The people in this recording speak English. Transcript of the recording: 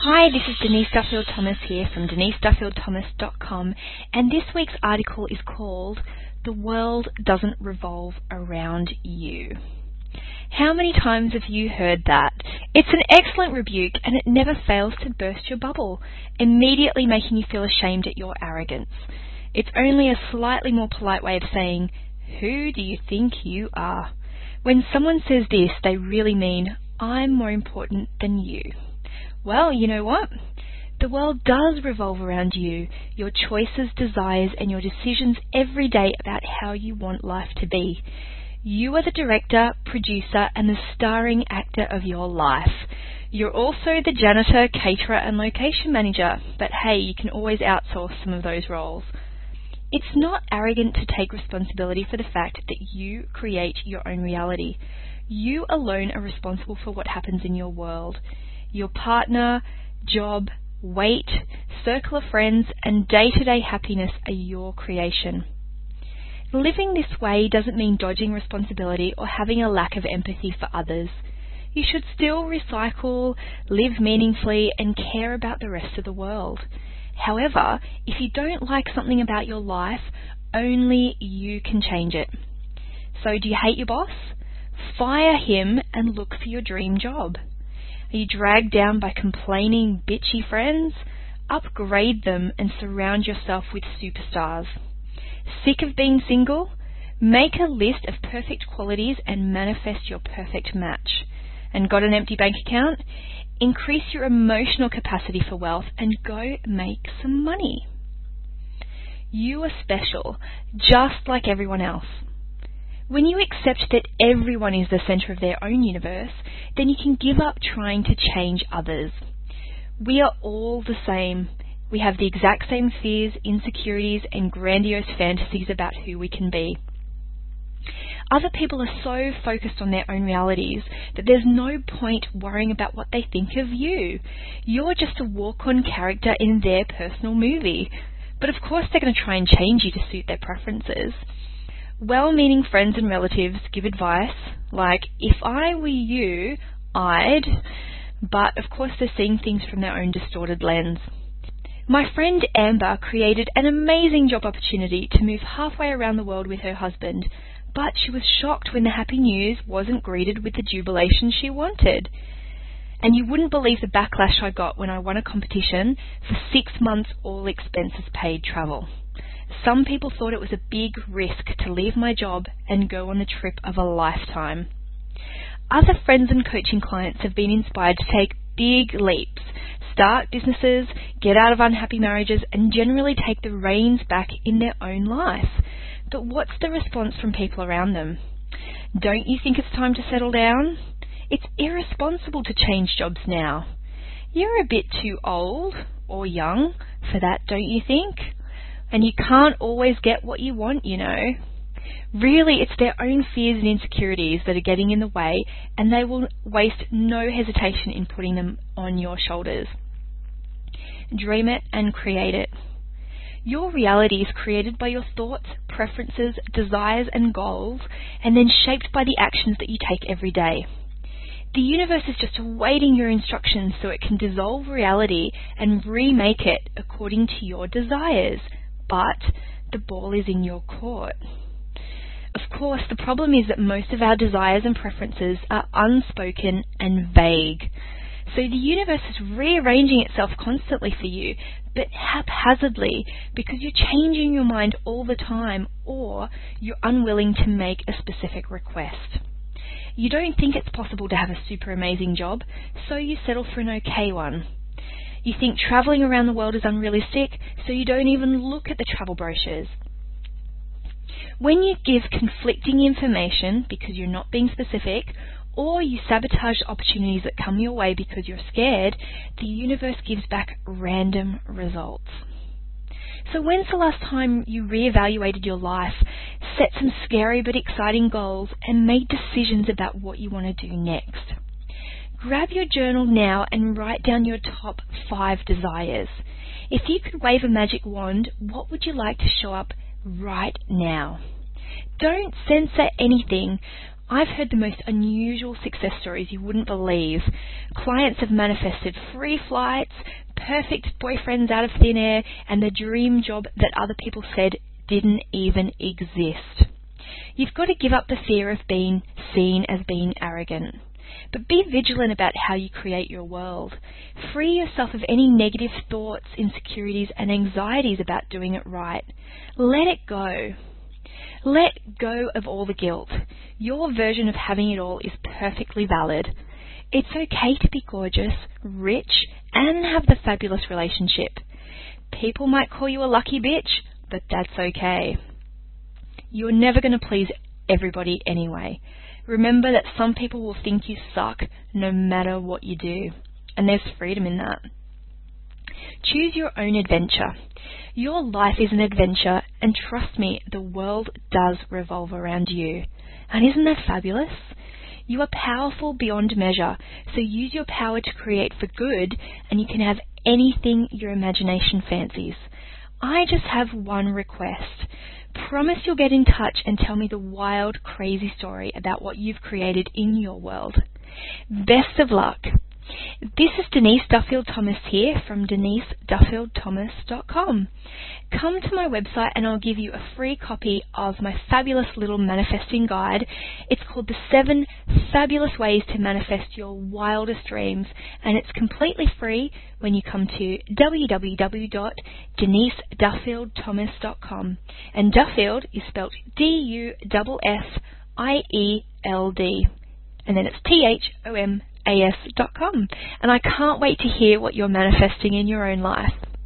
Hi, this is Denise Duffield Thomas here from deniseduffieldthomas.com, and this week's article is called The World Doesn't Revolve Around You. How many times have you heard that? It's an excellent rebuke and it never fails to burst your bubble, immediately making you feel ashamed at your arrogance. It's only a slightly more polite way of saying, Who do you think you are? When someone says this, they really mean, I'm more important than you. Well, you know what? The world does revolve around you, your choices, desires, and your decisions every day about how you want life to be. You are the director, producer, and the starring actor of your life. You're also the janitor, caterer, and location manager, but hey, you can always outsource some of those roles. It's not arrogant to take responsibility for the fact that you create your own reality. You alone are responsible for what happens in your world your partner, job, weight, circle of friends, and day to day happiness are your creation. Living this way doesn't mean dodging responsibility or having a lack of empathy for others. You should still recycle, live meaningfully, and care about the rest of the world. However, if you don't like something about your life, only you can change it. So, do you hate your boss? Fire him and look for your dream job. Are you dragged down by complaining, bitchy friends? Upgrade them and surround yourself with superstars. Sick of being single? Make a list of perfect qualities and manifest your perfect match. And got an empty bank account? Increase your emotional capacity for wealth and go make some money. You are special, just like everyone else. When you accept that everyone is the center of their own universe, then you can give up trying to change others. We are all the same. We have the exact same fears, insecurities, and grandiose fantasies about who we can be. Other people are so focused on their own realities that there's no point worrying about what they think of you. You're just a walk on character in their personal movie. But of course, they're going to try and change you to suit their preferences. Well meaning friends and relatives give advice like, if I were you, I'd, but of course they're seeing things from their own distorted lens. My friend Amber created an amazing job opportunity to move halfway around the world with her husband, but she was shocked when the happy news wasn't greeted with the jubilation she wanted. And you wouldn't believe the backlash I got when I won a competition for six months all expenses paid travel. Some people thought it was a big risk to leave my job and go on the trip of a lifetime. Other friends and coaching clients have been inspired to take big leaps, start businesses, get out of unhappy marriages, and generally take the reins back in their own life. But what's the response from people around them? Don't you think it's time to settle down? It's irresponsible to change jobs now. You're a bit too old or young for that, don't you think? And you can't always get what you want, you know. Really, it's their own fears and insecurities that are getting in the way, and they will waste no hesitation in putting them on your shoulders. Dream it and create it. Your reality is created by your thoughts, preferences, desires, and goals, and then shaped by the actions that you take every day. The universe is just awaiting your instructions so it can dissolve reality and remake it according to your desires but the ball is in your court. Of course, the problem is that most of our desires and preferences are unspoken and vague. So the universe is rearranging itself constantly for you, but haphazardly because you're changing your mind all the time or you're unwilling to make a specific request. You don't think it's possible to have a super amazing job, so you settle for an okay one. You think traveling around the world is unrealistic, so you don't even look at the travel brochures. When you give conflicting information because you're not being specific, or you sabotage opportunities that come your way because you're scared, the universe gives back random results. So, when's the last time you reevaluated your life, set some scary but exciting goals, and made decisions about what you want to do next? Grab your journal now and write down your top five desires. If you could wave a magic wand, what would you like to show up right now? Don't censor anything. I've heard the most unusual success stories you wouldn't believe. Clients have manifested free flights, perfect boyfriends out of thin air, and the dream job that other people said didn't even exist. You've got to give up the fear of being seen as being arrogant. But be vigilant about how you create your world. Free yourself of any negative thoughts, insecurities, and anxieties about doing it right. Let it go. Let go of all the guilt. Your version of having it all is perfectly valid. It's okay to be gorgeous, rich, and have the fabulous relationship. People might call you a lucky bitch, but that's okay. You're never going to please everybody anyway. Remember that some people will think you suck no matter what you do, and there's freedom in that. Choose your own adventure. Your life is an adventure, and trust me, the world does revolve around you. And isn't that fabulous? You are powerful beyond measure, so use your power to create for good, and you can have anything your imagination fancies. I just have one request. Promise you'll get in touch and tell me the wild, crazy story about what you've created in your world. Best of luck! This is Denise Duffield Thomas here from deniseduffieldthomas.com. Come to my website and I'll give you a free copy of my fabulous little manifesting guide. It's called The Seven Fabulous Ways to Manifest Your Wildest Dreams and it's completely free when you come to www.deniseduffieldthomas.com. And Duffield is spelled D-U-F-F-I-E-L-D. And then it's T-H-O-M as.com. And I can't wait to hear what you're manifesting in your own life.